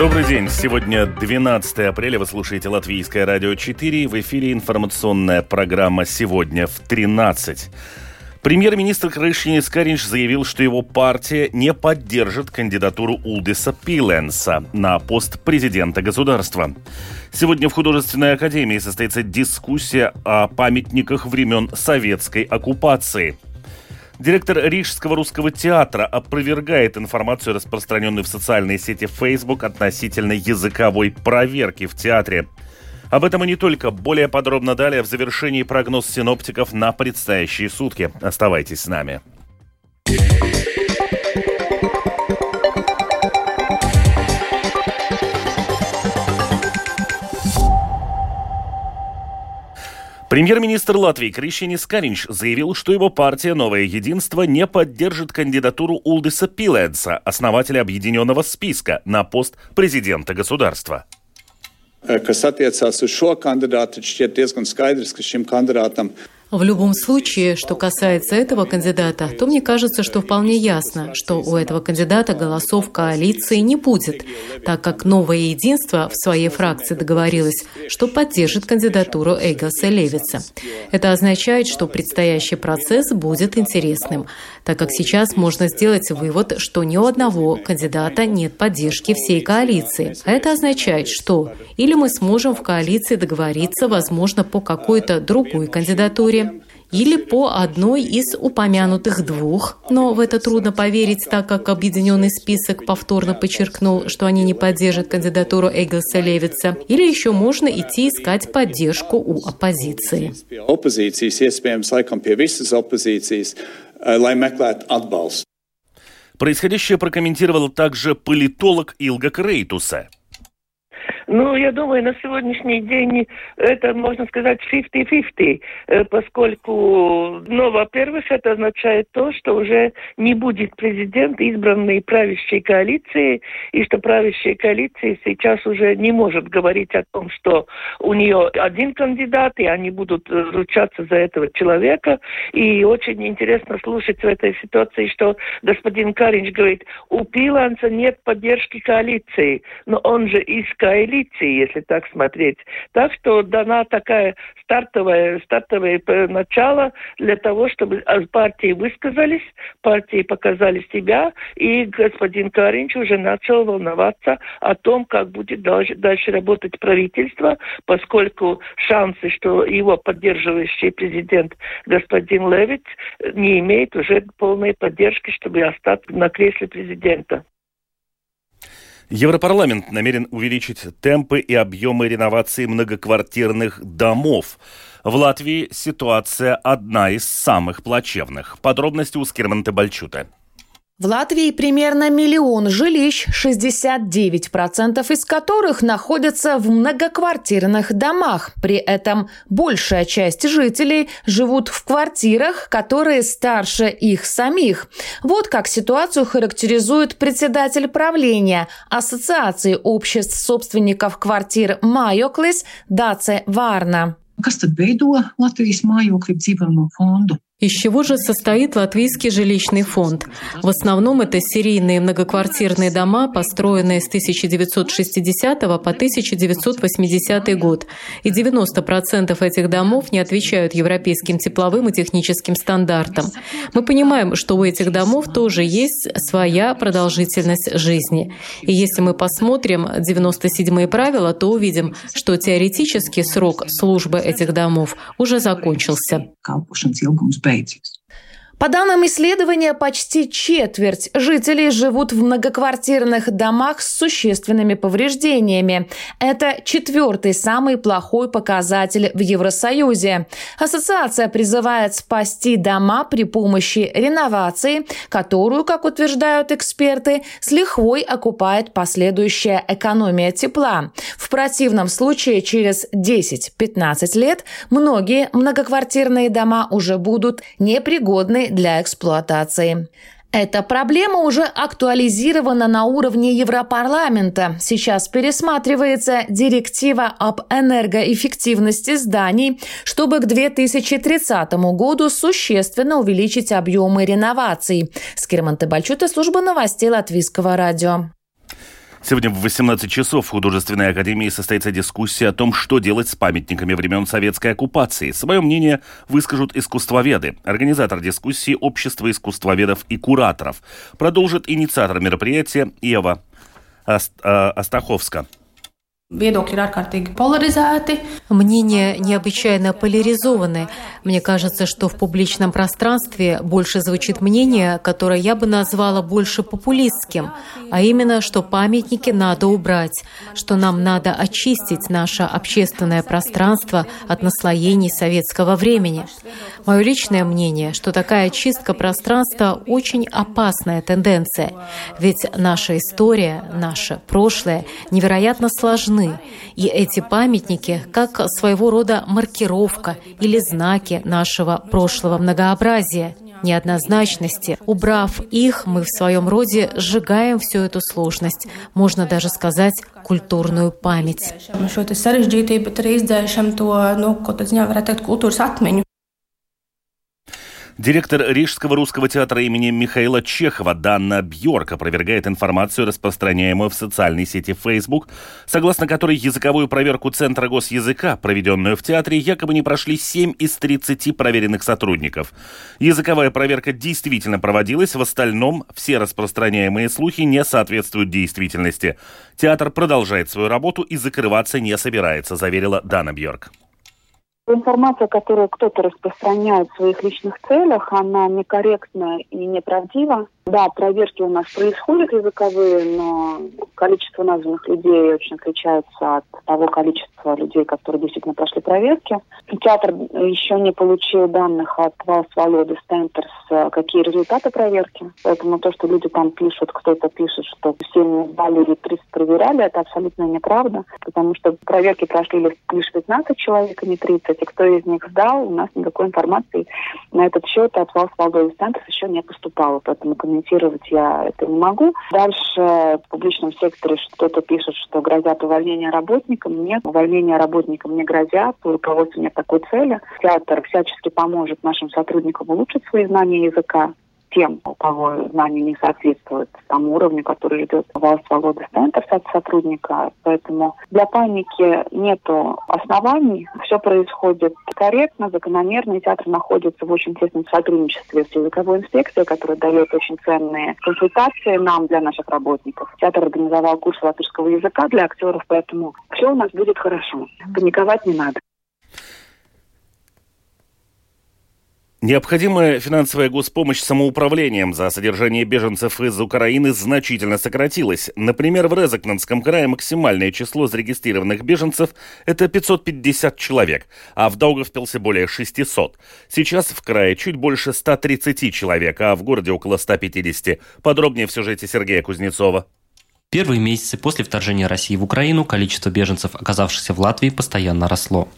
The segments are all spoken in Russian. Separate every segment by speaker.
Speaker 1: Добрый день. Сегодня 12 апреля. Вы слушаете Латвийское радио 4. В эфире информационная программа «Сегодня в 13». Премьер-министр Крышинис Каринч заявил, что его партия не поддержит кандидатуру Улдиса Пиленса на пост президента государства. Сегодня в художественной академии состоится дискуссия о памятниках времен советской оккупации – Директор Рижского русского театра опровергает информацию, распространенную в социальной сети Facebook относительно языковой проверки в театре. Об этом и не только. Более подробно далее в завершении прогноз синоптиков на предстоящие сутки. Оставайтесь с нами. Премьер-министр Латвии Кришинис Каринч заявил, что его партия «Новое единство» не поддержит кандидатуру Улдиса Пиледса, основателя объединенного списка, на пост президента государства.
Speaker 2: Kas attiecās uz šo kandidātu, šķiet diezgan
Speaker 3: в любом случае, что касается этого кандидата, то мне кажется, что вполне ясно, что у этого кандидата голосов коалиции не будет, так как новое единство в своей фракции договорилось, что поддержит кандидатуру Эйгаса Левица. Это означает, что предстоящий процесс будет интересным, так как сейчас можно сделать вывод, что ни у одного кандидата нет поддержки всей коалиции. А это означает, что или мы сможем в коалиции договориться, возможно, по какой-то другой кандидатуре, или по одной из упомянутых двух. Но в это трудно поверить, так как объединенный список повторно подчеркнул, что они не поддержат кандидатуру Эйглса Левица. Или еще можно идти искать поддержку у оппозиции.
Speaker 1: Происходящее прокомментировал также политолог Илга Крейтуса –
Speaker 4: ну, я думаю, на сегодняшний день это, можно сказать, 50-50, э, поскольку, ну, во-первых, это означает то, что уже не будет президент, избранный правящей коалиции, и что правящая коалиция сейчас уже не может говорить о том, что у нее один кандидат, и они будут ручаться за этого человека. И очень интересно слушать в этой ситуации, что господин Каринч говорит, у Пиланца нет поддержки коалиции, но он же из коалиции позиции, если так смотреть. Так что дана такая стартовая, стартовое начало для того, чтобы партии высказались, партии показали себя, и господин Каринч уже начал волноваться о том, как будет дальше, дальше работать правительство, поскольку шансы, что его поддерживающий президент господин Левит не имеет уже полной поддержки, чтобы остаться на кресле президента.
Speaker 1: Европарламент намерен увеличить темпы и объемы реновации многоквартирных домов. В Латвии ситуация одна из самых плачевных. Подробности у Скирманта Бальчута.
Speaker 5: В Латвии примерно миллион жилищ, 69% из которых находятся в многоквартирных домах. При этом большая часть жителей живут в квартирах, которые старше их самих. Вот как ситуацию характеризует председатель правления Ассоциации обществ собственников квартир «Майоклис» Даце Варна.
Speaker 6: Kas tad veido Latvijas mājokļu dzīvojamo fondu?
Speaker 3: Из чего же состоит Латвийский жилищный фонд? В основном это серийные многоквартирные дома, построенные с 1960 по 1980 год. И 90% этих домов не отвечают европейским тепловым и техническим стандартам. Мы понимаем, что у этих домов тоже есть своя продолжительность жизни. И если мы посмотрим 97-е правила, то увидим, что теоретический срок службы этих домов уже закончился. pages.
Speaker 5: По данным исследования, почти четверть жителей живут в многоквартирных домах с существенными повреждениями. Это четвертый самый плохой показатель в Евросоюзе. Ассоциация призывает спасти дома при помощи реновации, которую, как утверждают эксперты, с лихвой окупает последующая экономия тепла. В противном случае через 10-15 лет многие многоквартирные дома уже будут непригодны для эксплуатации. Эта проблема уже актуализирована на уровне Европарламента. Сейчас пересматривается директива об энергоэффективности зданий, чтобы к 2030 году существенно увеличить объемы реноваций. Скирман Табальчута, служба новостей Латвийского радио.
Speaker 1: Сегодня в 18 часов в Художественной академии состоится дискуссия о том, что делать с памятниками времен советской оккупации. Свое мнение выскажут искусствоведы. Организатор дискуссии – Общество искусствоведов и кураторов. Продолжит инициатор мероприятия Ева а, Астаховска.
Speaker 3: Viedokļi. Мнения необычайно поляризованы. Мне кажется, что в публичном пространстве больше звучит мнение, которое я бы назвала больше популистским, а именно, что памятники надо убрать, что нам надо очистить наше общественное пространство от наслоений советского времени. Мое личное мнение, что такая очистка пространства очень опасная тенденция, ведь наша история, наше прошлое невероятно сложны нужны. И эти памятники как своего рода маркировка или знаки нашего прошлого многообразия неоднозначности. Убрав их, мы в своем роде сжигаем всю эту сложность, можно даже сказать, культурную память.
Speaker 1: Директор Рижского русского театра имени Михаила Чехова Данна Бьорк опровергает информацию, распространяемую в социальной сети Facebook, согласно которой языковую проверку Центра госязыка, проведенную в театре, якобы не прошли 7 из 30 проверенных сотрудников. Языковая проверка действительно проводилась, в остальном все распространяемые слухи не соответствуют действительности. Театр продолжает свою работу и закрываться не собирается, заверила Дана Бьорк.
Speaker 7: Информация, которую кто-то распространяет в своих личных целях, она некорректна и неправдива. Да, проверки у нас происходят языковые, но количество названных людей очень отличается от того количества людей, которые действительно прошли проверки. Театр еще не получил данных от Valsts valodas centrs, какие результаты проверки. Поэтому то, что люди там пишут, кто-то пишет, что все не сдали или 30 проверяли, это абсолютно неправда, потому что проверки прошли лишь 15 человек, а не 30, и кто из них сдал, у нас никакой информации на этот счет от Valsts valodas centrs еще не поступало. Поэтому комментировать я это не могу. Дальше в публичном секторе что-то пишет, что грозят увольнение работникам. Нет, увольнение работникам не грозят, у руководства нет такой цели. Театр всячески поможет нашим сотрудникам улучшить свои знания языка тем, у кого знания не соответствуют тому уровню, который идет в свободы центр от сотрудника. Поэтому для паники нет оснований. Все происходит корректно, закономерно. И театр находится в очень тесном сотрудничестве с языковой инспекцией, которая дает очень ценные консультации нам, для наших работников. Театр организовал курс латышского языка для актеров, поэтому все у нас будет хорошо. Паниковать не надо.
Speaker 1: Необходимая финансовая госпомощь самоуправлением за содержание беженцев из Украины значительно сократилась. Например, в Резакнанском крае максимальное число зарегистрированных беженцев – это 550 человек, а в Даугавпилсе более 600. Сейчас в крае чуть больше 130 человек, а в городе около 150. Подробнее в сюжете Сергея Кузнецова.
Speaker 8: Первые месяцы после вторжения России в Украину количество беженцев, оказавшихся в Латвии, постоянно росло.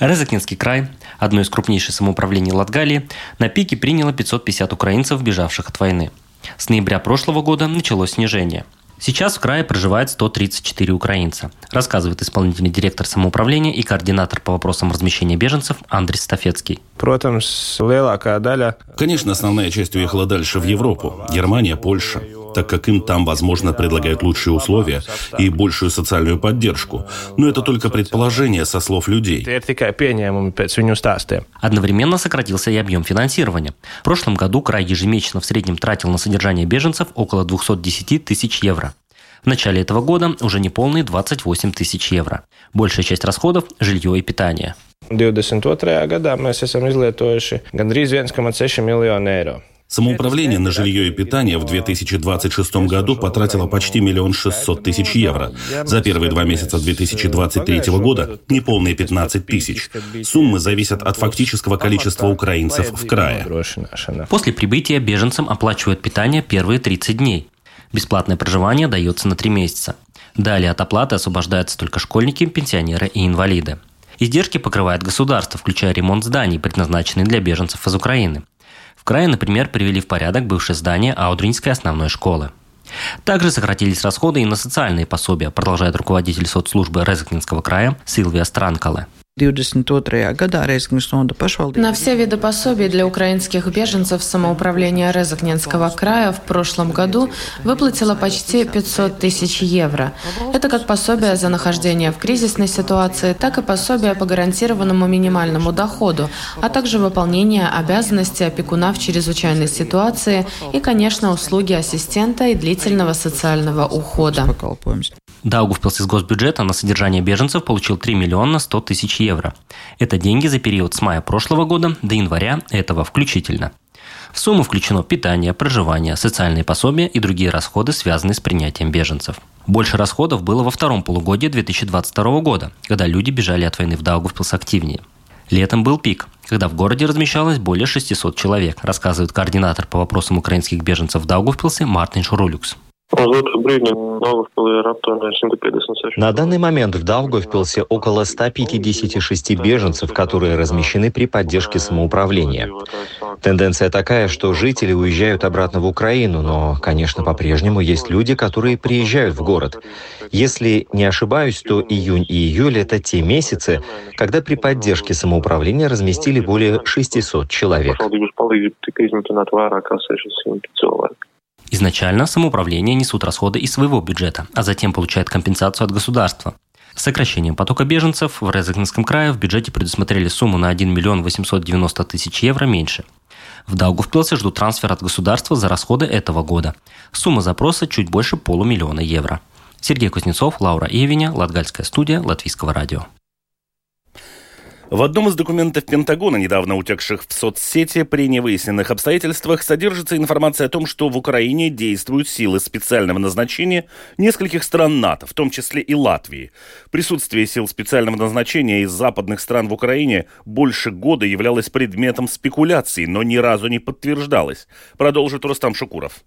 Speaker 8: Резакнинский край, одно из крупнейших самоуправлений Латгалии, на пике приняло 550 украинцев, бежавших от войны. С ноября прошлого года началось снижение. Сейчас в крае проживает 134 украинца, рассказывает исполнительный директор самоуправления и координатор по вопросам размещения беженцев Андрей Стафецкий.
Speaker 9: Конечно, основная часть уехала дальше в Европу. Германия, Польша так как им там, возможно, предлагают лучшие условия и большую социальную поддержку. Но это только предположение со слов людей.
Speaker 8: Одновременно сократился и объем финансирования. В прошлом году край ежемесячно в среднем тратил на содержание беженцев около 210 тысяч евро. В начале этого года уже неполные 28 тысяч евро. Большая часть расходов – жилье и питание.
Speaker 10: 2022. gadā mēs esam izlietojuši gandrīz 1,6 miljonu eiro.
Speaker 9: Самоуправление на жилье и питание в 2026 году потратило почти миллион шестьсот тысяч евро. За первые два месяца 2023 года – неполные 15 тысяч. Суммы зависят от фактического количества украинцев в крае.
Speaker 8: После прибытия беженцам оплачивают питание первые 30 дней. Бесплатное проживание дается на три месяца. Далее от оплаты освобождаются только школьники, пенсионеры и инвалиды. Издержки покрывает государство, включая ремонт зданий, предназначенных для беженцев из Украины – крае, например, привели в порядок бывшее здание Аудринской основной школы. Также сократились расходы и на социальные пособия, продолжает руководитель соцслужбы Резакнинского края Силвия Странкале.
Speaker 11: На все виды пособий для украинских беженцев самоуправление Резакненского края в прошлом году выплатило почти 500 тысяч евро. Это как пособие за нахождение в кризисной ситуации, так и пособие по гарантированному минимальному доходу, а также выполнение обязанностей опекуна в чрезвычайной ситуации и, конечно, услуги ассистента и длительного социального ухода.
Speaker 8: Даугавпилс из госбюджета на содержание беженцев получил 3 миллиона 100 тысяч евро. Это деньги за период с мая прошлого года до января этого включительно. В сумму включено питание, проживание, социальные пособия и другие расходы, связанные с принятием беженцев. Больше расходов было во втором полугодии 2022 года, когда люди бежали от войны в Даугавпилс активнее. Летом был пик, когда в городе размещалось более 600 человек, рассказывает координатор по вопросам украинских беженцев в Даугавпилсе Мартин Шурулюкс.
Speaker 12: На данный момент в Даугавпилсе около 156 беженцев, которые размещены при поддержке самоуправления. Тенденция такая, что жители уезжают обратно в Украину, но, конечно, по-прежнему есть люди, которые приезжают в город. Если не ошибаюсь, то июнь и июль — это те месяцы, когда при поддержке самоуправления разместили более 600 человек.
Speaker 8: Изначально самоуправление несут расходы из своего бюджета, а затем получают компенсацию от государства. С сокращением потока беженцев в Резакненском крае в бюджете предусмотрели сумму на 1 миллион 890 тысяч евро меньше. В Даугавпилсе ждут трансфер от государства за расходы этого года. Сумма запроса чуть больше полумиллиона евро. Сергей Кузнецов, Лаура Евиня, Латгальская студия, Латвийского радио.
Speaker 1: В одном из документов Пентагона, недавно утекших в соцсети, при невыясненных обстоятельствах содержится информация о том, что в Украине действуют силы специального назначения нескольких стран НАТО, в том числе и Латвии. Присутствие сил специального назначения из западных стран в Украине больше года являлось предметом спекуляций, но ни разу не подтверждалось. Продолжит Рустам Шукуров.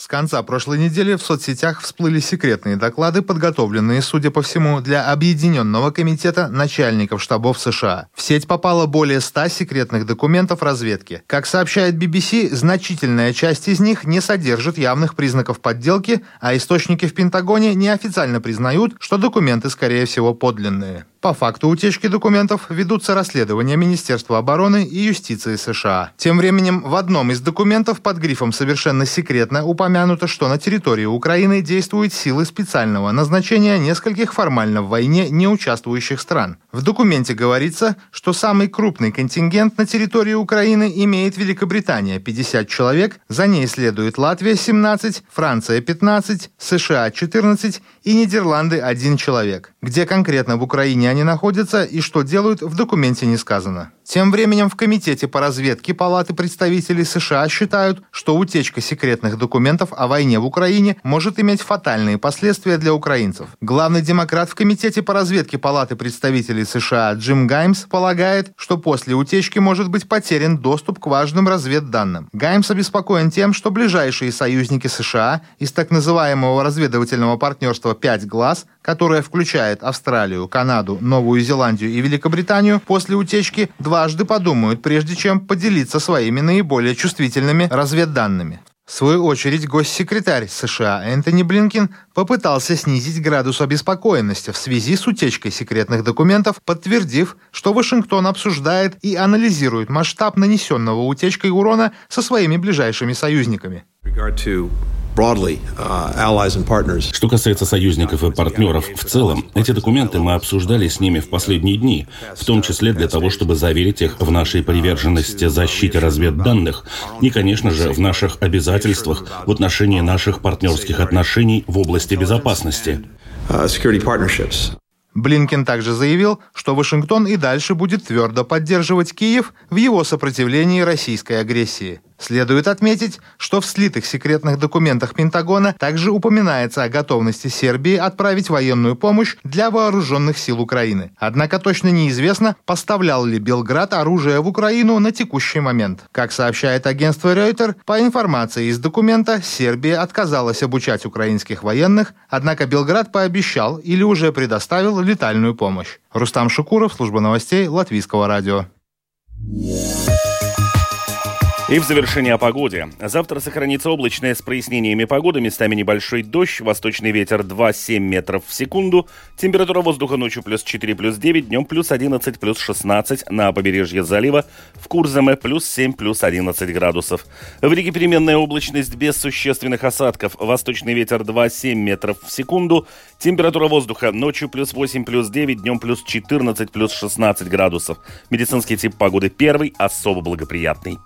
Speaker 13: С конца прошлой недели в соцсетях всплыли секретные доклады, подготовленные, судя по всему, для Объединенного комитета начальников штабов США. В сеть попало более 100 секретных документов разведки. Как сообщает BBC, значительная часть из них не содержит явных признаков подделки, а источники в Пентагоне неофициально признают, что документы, скорее всего, подлинные. По факту утечки документов ведутся расследования Министерства обороны и юстиции США. Тем временем в одном из документов под грифом «Совершенно секретно» упомянуто, что на территории Украины действуют силы специального назначения нескольких формально в войне не участвующих стран. В документе говорится, что самый крупный контингент на территории Украины имеет Великобритания – 50 человек, за ней следует Латвия – 17, Франция – 15, США – 14 и Нидерланды – 1 человек. Где конкретно в Украине они находятся и что делают, в документе не сказано. Тем временем в Комитете по разведке Палаты представителей США считают, что утечка секретных документов о войне в Украине может иметь фатальные последствия для украинцев. Главный демократ в Комитете по разведке Палаты представителей США Джим Гаймс полагает, что после утечки может быть потерян доступ к важным разведданным. Гаймс обеспокоен тем, что ближайшие союзники США из так называемого разведывательного партнерства «Пять глаз», которое включает Австралию, Канаду, Новую Зеландию и Великобританию, после утечки два дважды подумают, прежде чем поделиться своими наиболее чувствительными разведданными. В свою очередь, госсекретарь США Энтони Блинкин попытался снизить градус обеспокоенности в связи с утечкой секретных документов, подтвердив, что Вашингтон обсуждает и анализирует масштаб нанесенного утечкой урона со своими ближайшими союзниками.
Speaker 9: Uh, Что касается союзников и партнеров в целом, эти документы мы обсуждали с ними в последние дни, в том числе для того, чтобы заверить их в нашей приверженности защите разведданных и, конечно же, в наших обязательствах в отношении наших партнерских отношений в области безопасности. Uh,
Speaker 13: Блинкен также заявил, что Вашингтон и дальше будет твердо поддерживать Киев в его сопротивлении российской агрессии. Следует отметить, что в слитых секретных документах Пентагона также упоминается о готовности Сербии отправить военную помощь для вооруженных сил Украины. Однако точно неизвестно, поставлял ли Белград оружие в Украину на текущий момент. Как сообщает агентство Рейтер, по информации из документа, Сербия отказалась обучать украинских военных, однако Белград пообещал или уже предоставил летальную помощь. Рустам Шукуров, служба новостей Латвийского радио.
Speaker 1: И в завершение о погоде. Завтра сохранится облачная с прояснениями погоды, местами небольшой дождь, восточный ветер 2-7 метров в секунду, температура воздуха ночью плюс 4, плюс 9, днем плюс 11, плюс 16, на побережье залива, в Курзаме плюс 7, плюс 11 градусов. В Риге переменная облачность без существенных осадков, восточный ветер 2-7 метров в секунду, температура воздуха ночью плюс 8, плюс 9, днем плюс 14, плюс 16 градусов. Медицинский тип погоды первый, особо благоприятный.